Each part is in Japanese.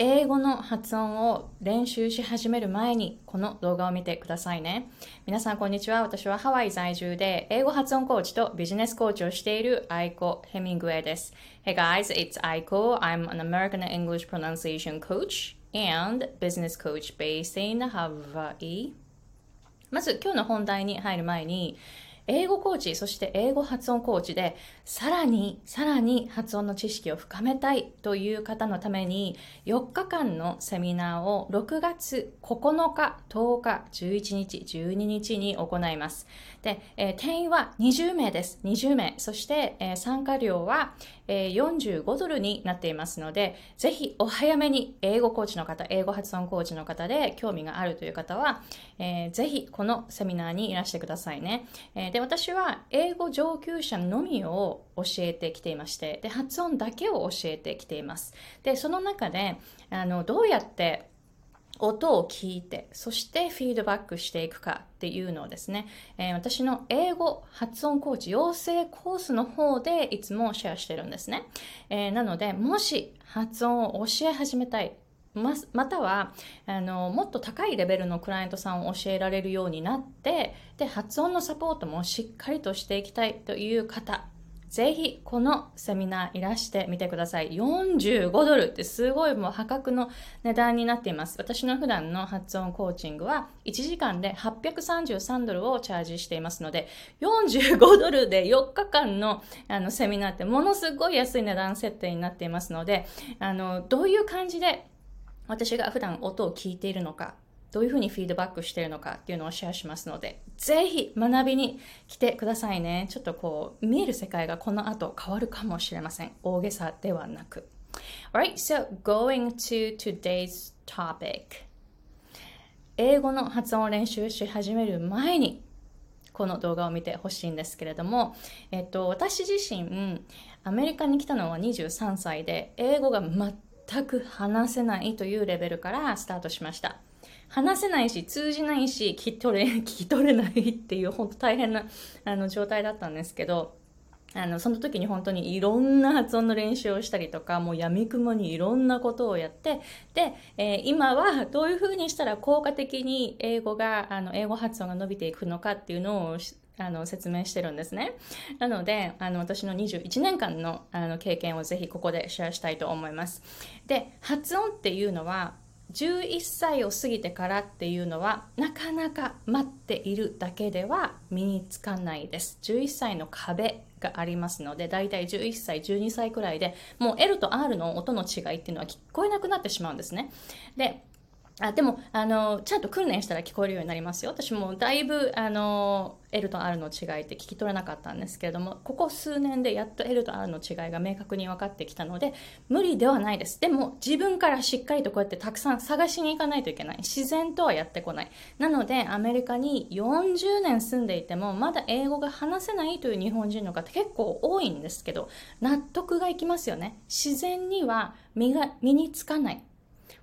英語の発音を練習し始める前にこの動画を見てくださいね。皆さんこんにちは。私はハワイ在住で英語発音コーチとビジネスコーチをしているアイコ・ヘミングウェイです。Hey guys, it's Aiko. I'm an American English pronunciation coach and business coach based in Hawaii. まず今日の本題に入る前に英語コーチ、そして英語発音コーチで、さらに、さらに発音の知識を深めたいという方のために、4日間のセミナーを6月9日、10日、11日、12日に行います。で、えー、定員は20名です。20名。そして、えー、参加料は、え、45ドルになっていますので、ぜひお早めに英語コーチの方、英語発音コーチの方で興味があるという方は、えー、ぜひこのセミナーにいらしてくださいね。えー、で、私は英語上級者のみを教えてきていまして、で、発音だけを教えてきています。で、その中で、あの、どうやって音を聞いて、そしてフィードバックしていくかっていうのをですね、えー、私の英語発音コーチ養成コースの方でいつもシェアしてるんですね。えー、なので、もし発音を教え始めたい、ままたはあのもっと高いレベルのクライアントさんを教えられるようになってで発音のサポートもしっかりとしていきたいという方ぜひこのセミナーいらしてみてください。45ドルってすごいもう破格の値段になっています。私の普段の発音コーチングは1時間で833ドルをチャージしていますので、45ドルで4日間のあのセミナーってものすごい安い値段設定になっていますので、あの、どういう感じで私が普段音を聞いているのか、どういうふうにフィードバックしているのかっていうのをシェアしますので、ぜひ学びに来てくださいね。ちょっとこう、見える世界がこの後変わるかもしれません。大げさではなく。Alright, so going to today's topic. 英語の発音を練習し始める前に、この動画を見てほしいんですけれども、えっと、私自身、アメリカに来たのは23歳で、英語が全く話せないというレベルからスタートしました。話せないし、通じないし、聞き取れ、聞き取れないっていう、本当大変な、あの、状態だったんですけど、あの、その時に本当にいろんな発音の練習をしたりとか、もう闇雲にいろんなことをやって、で、えー、今はどういうふうにしたら効果的に英語が、あの、英語発音が伸びていくのかっていうのをあの説明してるんですね。なので、あの私の21年間のあの経験をぜひここでシェアしたいと思います。で、発音っていうのは11歳を過ぎてからっていうのはなかなか待っているだけでは身につかないです。11歳の壁がありますので、だいたい11歳、12歳くらいでもう L と R の音の違いっていうのは聞こえなくなってしまうんですね。で、あでもあのちゃんと訓練したら聞こえるようになりますよ。私もだいぶあの L と R の違いって聞き取れなかったんですけれどもここ数年でやっと L と R の違いが明確に分かってきたので無理ではないです。でも自分からしっかりとこうやってたくさん探しに行かないといけない。自然とはやってこない。なのでアメリカに40年住んでいてもまだ英語が話せないという日本人の方結構多いんですけど納得がいきますよね。自然には身が身につかない。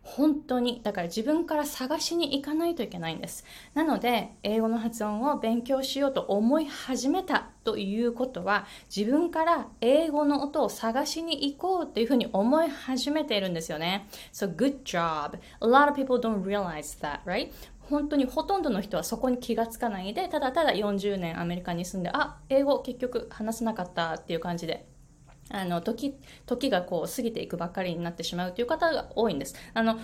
本当にだから自分から探しに行かないといけないんです。なので英語の発音を勉強しようと思い始めたということは自分から英語の音を探しに行こうというふうに思い始めているんですよね。So good job. A lot of people don't realize that right? 本当にほとんどの人はそこに気がつかないでただただ40年アメリカに住んであ英語結局話せなかったっていう感じであの時時がこう過ぎていくばっかりになってしまうという方が多いんです。あの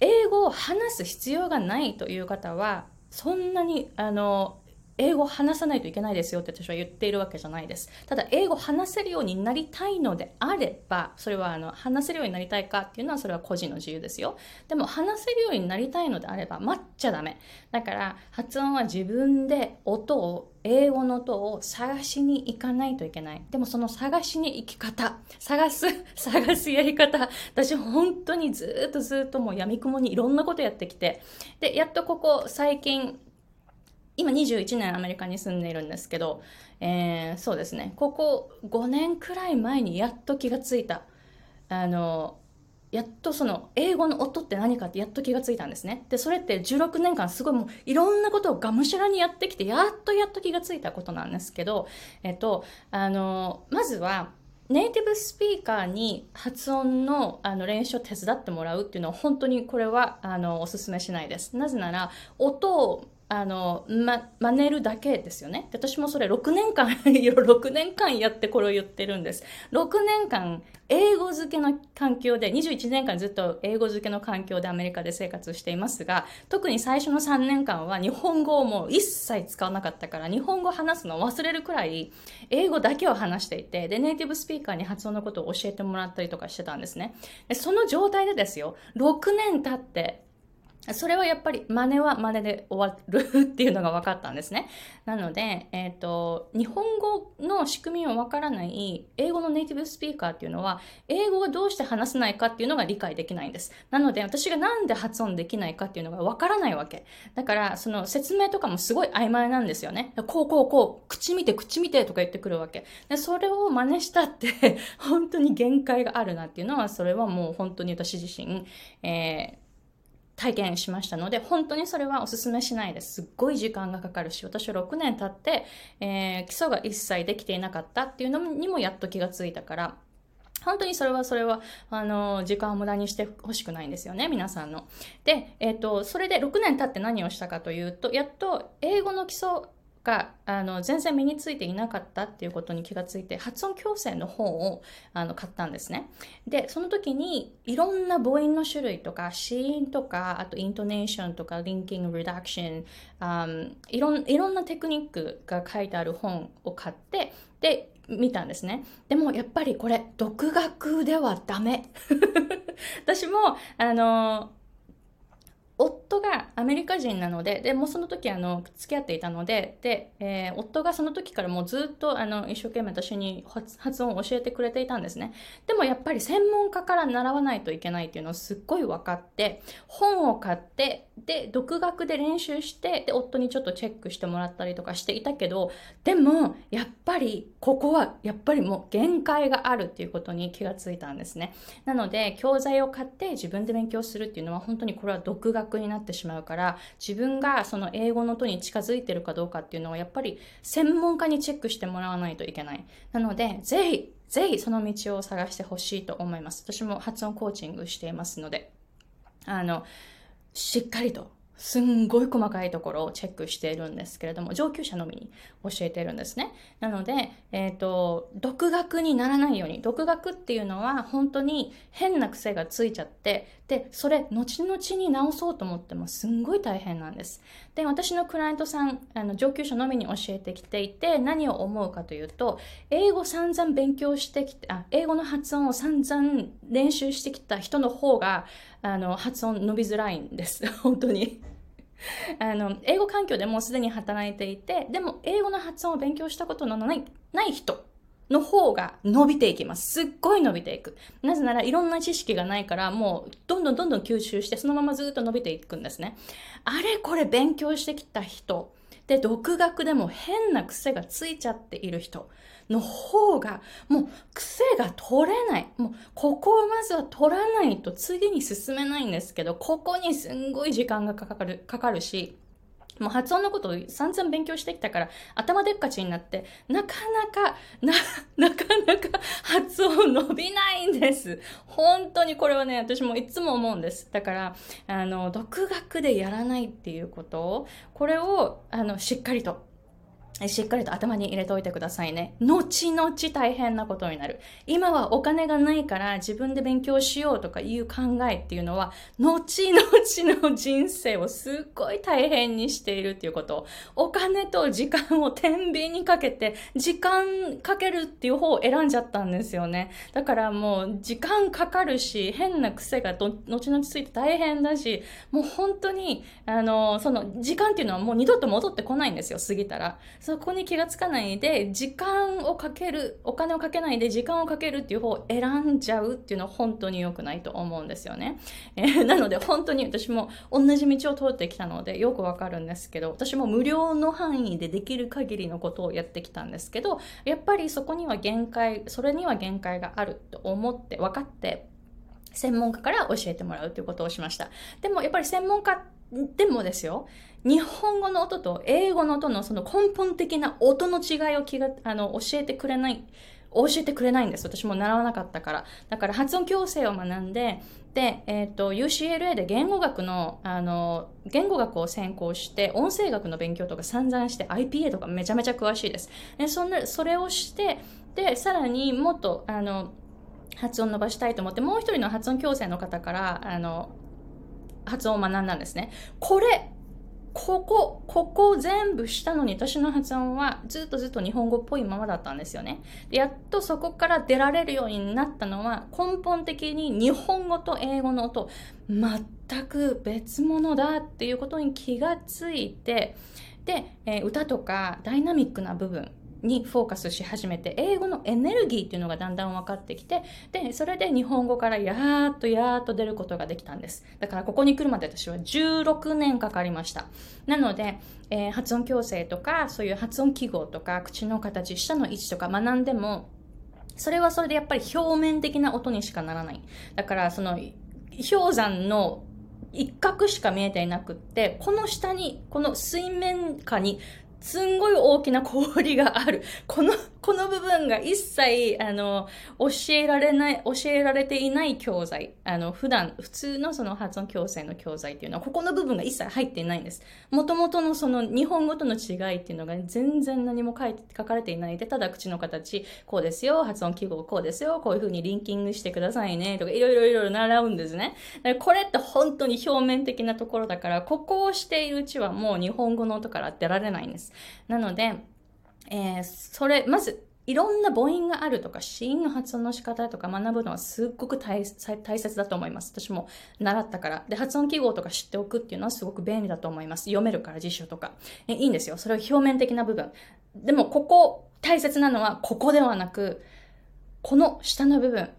英語を話す必要がないという方はそんなにあの英語を話さないといけないですよって私は言っているわけじゃないです。ただ、英語を話せるようになりたいのであれば、それはあの話せるようになりたいかっていうのはそれは個人の自由ですよ。でも、話せるようになりたいのであれば、待っちゃダメ。だから、発音は自分で音を、英語の音を探しに行かないといけない。でも、その探しに行き方、探す、探すやり方、私本当にずっとずっともう闇雲にいろんなことやってきて、で、やっとここ最近、今21年アメリカに住んでいるんですけど、えー、そうですね、ここ5年くらい前にやっと気がついた。あの、やっとその英語の音って何かってやっと気がついたんですね。で、それって16年間すごいもういろんなことをがむしゃらにやってきて、やっとやっと気がついたことなんですけど、えっと、あの、まずはネイティブスピーカーに発音のあの練習を手伝ってもらうっていうのは本当にこれはあのおすすめしないです。なぜなら音をあの、ま、真似るだけですよね。私もそれ6年間、6年間やってこれを言ってるんです。6年間、英語漬けの環境で、21年間ずっと英語漬けの環境でアメリカで生活していますが、特に最初の3年間は日本語をもう一切使わなかったから、日本語を話すのを忘れるくらい、英語だけを話していて、で、ネイティブスピーカーに発音のことを教えてもらったりとかしてたんですね。でその状態でですよ、6年経って、それはやっぱり真似は真似で終わるっていうのが分かったんですね。なので、えっ、ー、と、日本語の仕組みを分からない英語のネイティブスピーカーっていうのは、英語がどうして話せないかっていうのが理解できないんです。なので、私がなんで発音できないかっていうのが分からないわけ。だから、その説明とかもすごい曖昧なんですよね。こうこうこう、口見て口見てとか言ってくるわけ。で、それを真似したって 本当に限界があるなっていうのは、それはもう本当に私自身、えー体験しましたので、本当にそれはお勧めしないです。すっごい時間がかかるし、私は6年経って、えー、基礎が一切できていなかったっていうのにもやっと気がついたから、本当にそれはそれは、あの、時間を無駄にしてほしくないんですよね、皆さんの。で、えっ、ー、と、それで6年経って何をしたかというと、やっと英語の基礎があの全然身についていなかったっていうことに気がついて発音矯正の本をあの買ったんですねでその時にいろんな母音の種類とか子音とかあとイントネーションとかリンキングリダクションいろんいろんなテクニックが書いてある本を買ってで見たんですね。でもやっぱりこれ、独学ではダメ。私も、あの、夫がアメリカ人なので、で、もその時あの、付き合っていたので、で、えー、夫がその時からもうずっとあの、一生懸命私に発音を教えてくれていたんですね。でもやっぱり専門家から習わないといけないっていうのをすっごい分かって、本を買って、で、独学で練習して、で、夫にちょっとチェックしてもらったりとかしていたけど、でも、やっぱり、ここは、やっぱりもう限界があるっていうことに気がついたんですね。なので、教材を買って自分で勉強するっていうのは、本当にこれは独学になってしまうから自分がその英語の音に近づいてるかどうかっていうのはやっぱり専門家にチェックしてもらわないといけない。なのでぜひぜひその道を探してほしいと思います。私も発音コーチングしていますので。あのしっかりとすんごい細かいところをチェックしているんですけれども、上級者のみに教えているんですね。なので、えっ、ー、と、独学にならないように、独学っていうのは本当に変な癖がついちゃって、で、それ、後々に直そうと思ってもすんごい大変なんです。で、私のクライアントさん、あの上級者のみに教えてきていて、何を思うかというと、英語散々勉強してきて、あ、英語の発音を散々練習してきた人の方が、あの、発音伸びづらいんです。本当に。あの、英語環境でもうすでに働いていて、でも英語の発音を勉強したことのない、ない人の方が伸びていきます。すっごい伸びていく。なぜならいろんな知識がないから、もうどんどんどんどん吸収して、そのままずっと伸びていくんですね。あれこれ勉強してきた人、で、独学でも変な癖がついちゃっている人の方が、もう癖が取れない。もう、ここをまずは取らないと次に進めないんですけど、ここにすんごい時間がかかる、かかるし、もう発音のことを散々勉強してきたから、頭でっかちになって、なかなか、な、なかなか発音伸びないんです。本当にこれはね、私もいつも思うんです。だから、あの、独学でやらないっていうことを、これを、あの、しっかりとしっかりと頭に入れておいてくださいね。後々大変なことになる。今はお金がないから自分で勉強しようとかいう考えっていうのは、後々の人生をすっごい大変にしているっていうこと。お金と時間を天秤にかけて、時間かけるっていう方を選んじゃったんですよね。だからもう時間かかるし、変な癖が後々ついて大変だし、もう本当に、あの、その時間っていうのはもう二度と戻ってこないんですよ、過ぎたら。そこに気がつかないで、時間をかける、お金をかけないで時間をかけるっていう方を選んじゃうっていうのは本当に良くないと思うんですよね。えー、なので本当に私も同じ道を通ってきたのでよくわかるんですけど、私も無料の範囲でできる限りのことをやってきたんですけど、やっぱりそこには限界、それには限界があると思って、分かって、専門家から教えてもらうということをしました。でもやっぱり専門家でもですよ、日本語の音と英語の音のその根本的な音の違いを気があの教えてくれない教えてくれないんです。私も習わなかったから。だから発音矯正を学んで、で、えっ、ー、と、UCLA で言語学の、あの、言語学を専攻して、音声学の勉強とか散々して、IPA とかめちゃめちゃ詳しいです。で、そんな、それをして、で、さらにもっと、あの、発音伸ばしたいと思って、もう一人の発音矯正の方から、あの、発音を学んだんですね。これ、ここ、ここを全部したのに私の発音はずっとずっと日本語っぽいままだったんですよね。でやっとそこから出られるようになったのは根本的に日本語と英語の音全く別物だっていうことに気がついてで、えー、歌とかダイナミックな部分にフォーカスし始めて英語のエネルギーっていうのがだんだん分かってきてでそれで日本語からやーっとやーっと出ることができたんです。だからここに来るまで私は16年かかりました。なので、えー、発音矯正とかそういう発音記号とか口の形舌の位置とか学んでもそれはそれでやっぱり表面的な音にしかならない。だからその氷山の一角しか見えていなくって、この下に、この水面下にすんごい大きな氷がある。この、この部分が一切、あの、教えられない、教えられていない教材。あの、普段、普通のその発音矯正の教材っていうのは、ここの部分が一切入っていないんです。もともとのその日本語との違いっていうのが全然何も書いて、書かれていないで、ただ口の形、こうですよ、発音記号こうですよ、こういう風にリンキングしてくださいね、とか、いろいろいろいろ習うんですね。これって本当に表面的なところだから、ここをしているうちはもう日本語の音から出られないんです。。なので、えー、それ、まず、いろんな母音があるとか、子音の発音の仕方とか学ぶのはすっごく大切だと思います。私も習ったから。で、発音記号とか知っておくっていうのはすごく便利だと思います。読めるから辞書とか。えいいんですよ。それは表面的な部分。でも、ここ、大切なのは、ここではなく、この下の部分。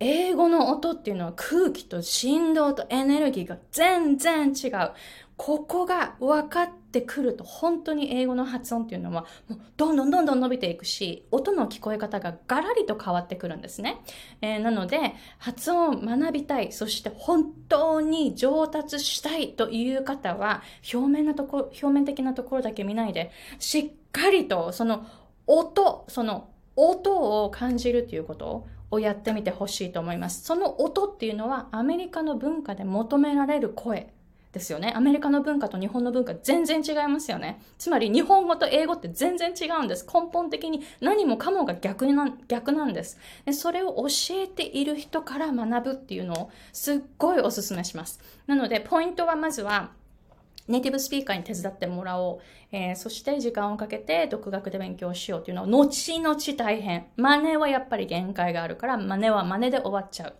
英語の音っていうのは空気と振動とエネルギーが全然違う。ここが分かってくると本当に英語の発音っていうのはもうどんどんどんどん伸びていくし音の聞こえ方がガラリと変わってくるんですね、えー、なので発音を学びたいそして本当に上達したいという方は表面のとこ表面的なところだけ見ないでしっかりとその音その音を感じるということをやってみてほしいと思います。その音っていうのはアメリカの文化で求められる声。ですよね。アメリカの文化と日本の文化全然違いますよね。つまり日本語と英語って全然違うんです。根本的に何もかもが逆な逆なんです。でそれを教えている人から学ぶっていうのをすっごいおすすめします。なのでポイントはまずはネイティブスピーカーに手伝ってもらおう。えー、そして時間をかけて独学で勉強しようっていうのは、後々大変。真似はやっぱり限界があるから、真似は真似で終わっちゃう。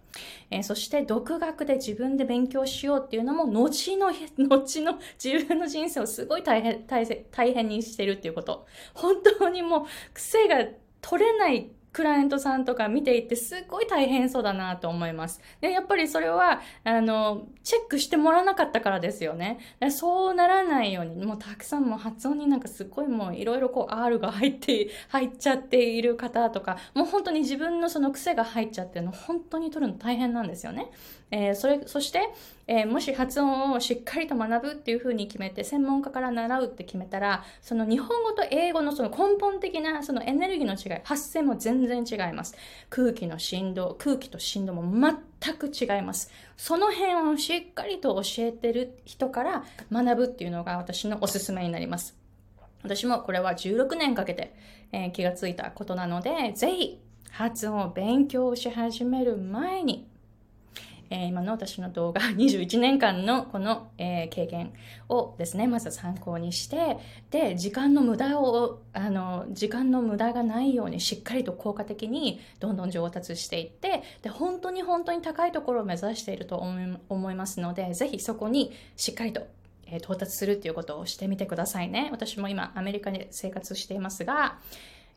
えー、そして独学で自分で勉強しようっていうのも、後の、後の自分の人生をすごい大変、大変、大変にしてるっていうこと。本当にもう癖が取れないクライアントさんとか見ていてすっごい大変そうだなと思います。で、やっぱりそれは、あの、チェックしてもらわなかったからですよね。そうならないように、もうたくさんも発音になんかすっごいもういろいろこう R が入って、入っちゃっている方とか、もう本当に自分のその癖が入っちゃってるの、本当に取るの大変なんですよね。えー、それ、そして、えー、もし発音をしっかりと学ぶっていうふうに決めて、専門家から習うって決めたら、その日本語と英語のその根本的なそのエネルギーの違い、発声も全然違います。空気の振動、空気と振動も全く違います。その辺をしっかりと教えてる人から学ぶっていうのが私のおすすめになります。私もこれは16年かけて、えー、気がついたことなので、ぜひ発音を勉強し始める前にえー、今の私の動画、21年間のこの、えー、経験をですね、まず参考にして、で、時間の無駄を、あの、時間の無駄がないようにしっかりと効果的にどんどん上達していって、で、本当に本当に高いところを目指していると思いますので、ぜひそこにしっかりと到達するっていうことをしてみてくださいね。私も今アメリカに生活していますが、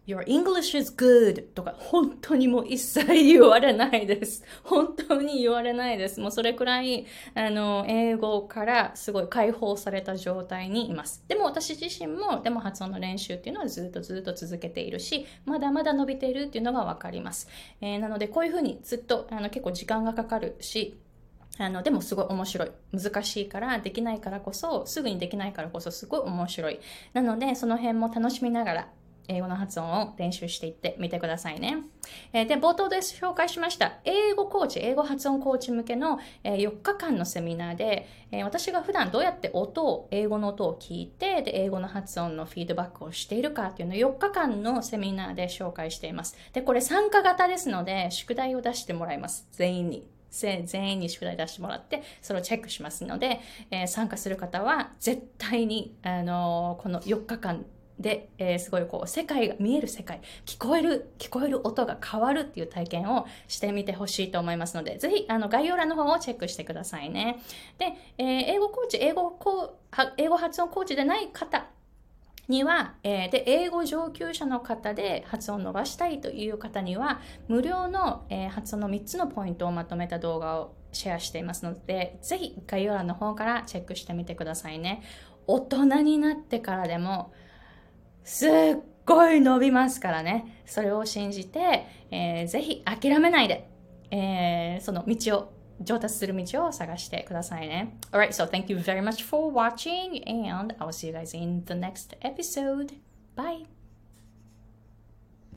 Your English is good とか本当にもう一切言われないです。本当に言われないです。もうそれくらい、あの、英語からすごい解放された状態にいます。でも私自身も、でも発音の練習っていうのはずっとずっと続けているし、まだまだ伸びているっていうのがわかります。えー、なのでこういうふうにずっとあの結構時間がかかるし、あの、でもすごい面白い。難しいから、できないからこそ、すぐにできないからこそすごい面白い。なので、その辺も楽しみながら、英語の発音を練習していってみてくださいね。えー、で、冒頭で紹介しました、英語コーチ、英語発音コーチ向けの、え、4日間のセミナーで、え、私が普段どうやって音を、英語の音を聞いて、で、英語の発音のフィードバックをしているかっていうのを4日間のセミナーで紹介しています。で、これ参加型ですので、宿題を出してもらいます。全員に。全員に宿題出してもらって、それをチェックしますので、えー、参加する方は絶対に、あのー、この4日間で、えー、すごいこう、世界が見える世界、聞こえる、聞こえる音が変わるっていう体験をしてみてほしいと思いますので、ぜひ、あの、概要欄の方をチェックしてくださいね。で、えー、英語コーチ、英語こう、英語発音コーチでない方には、えー、で、英語上級者の方で発音を伸ばしたいという方には、無料の、えー、発音の3つのポイントをまとめた動画をシェアしていますので、ぜひ概要欄の方からチェックしてみてくださいね。大人になってからでも、すっごい伸びますからね。それを信じて、えー、ぜひ諦めないで、えー、その道を、上達する道を探してくださいね。Alright, so thank you very much for watching and I'll see you guys in the next episode. Bye!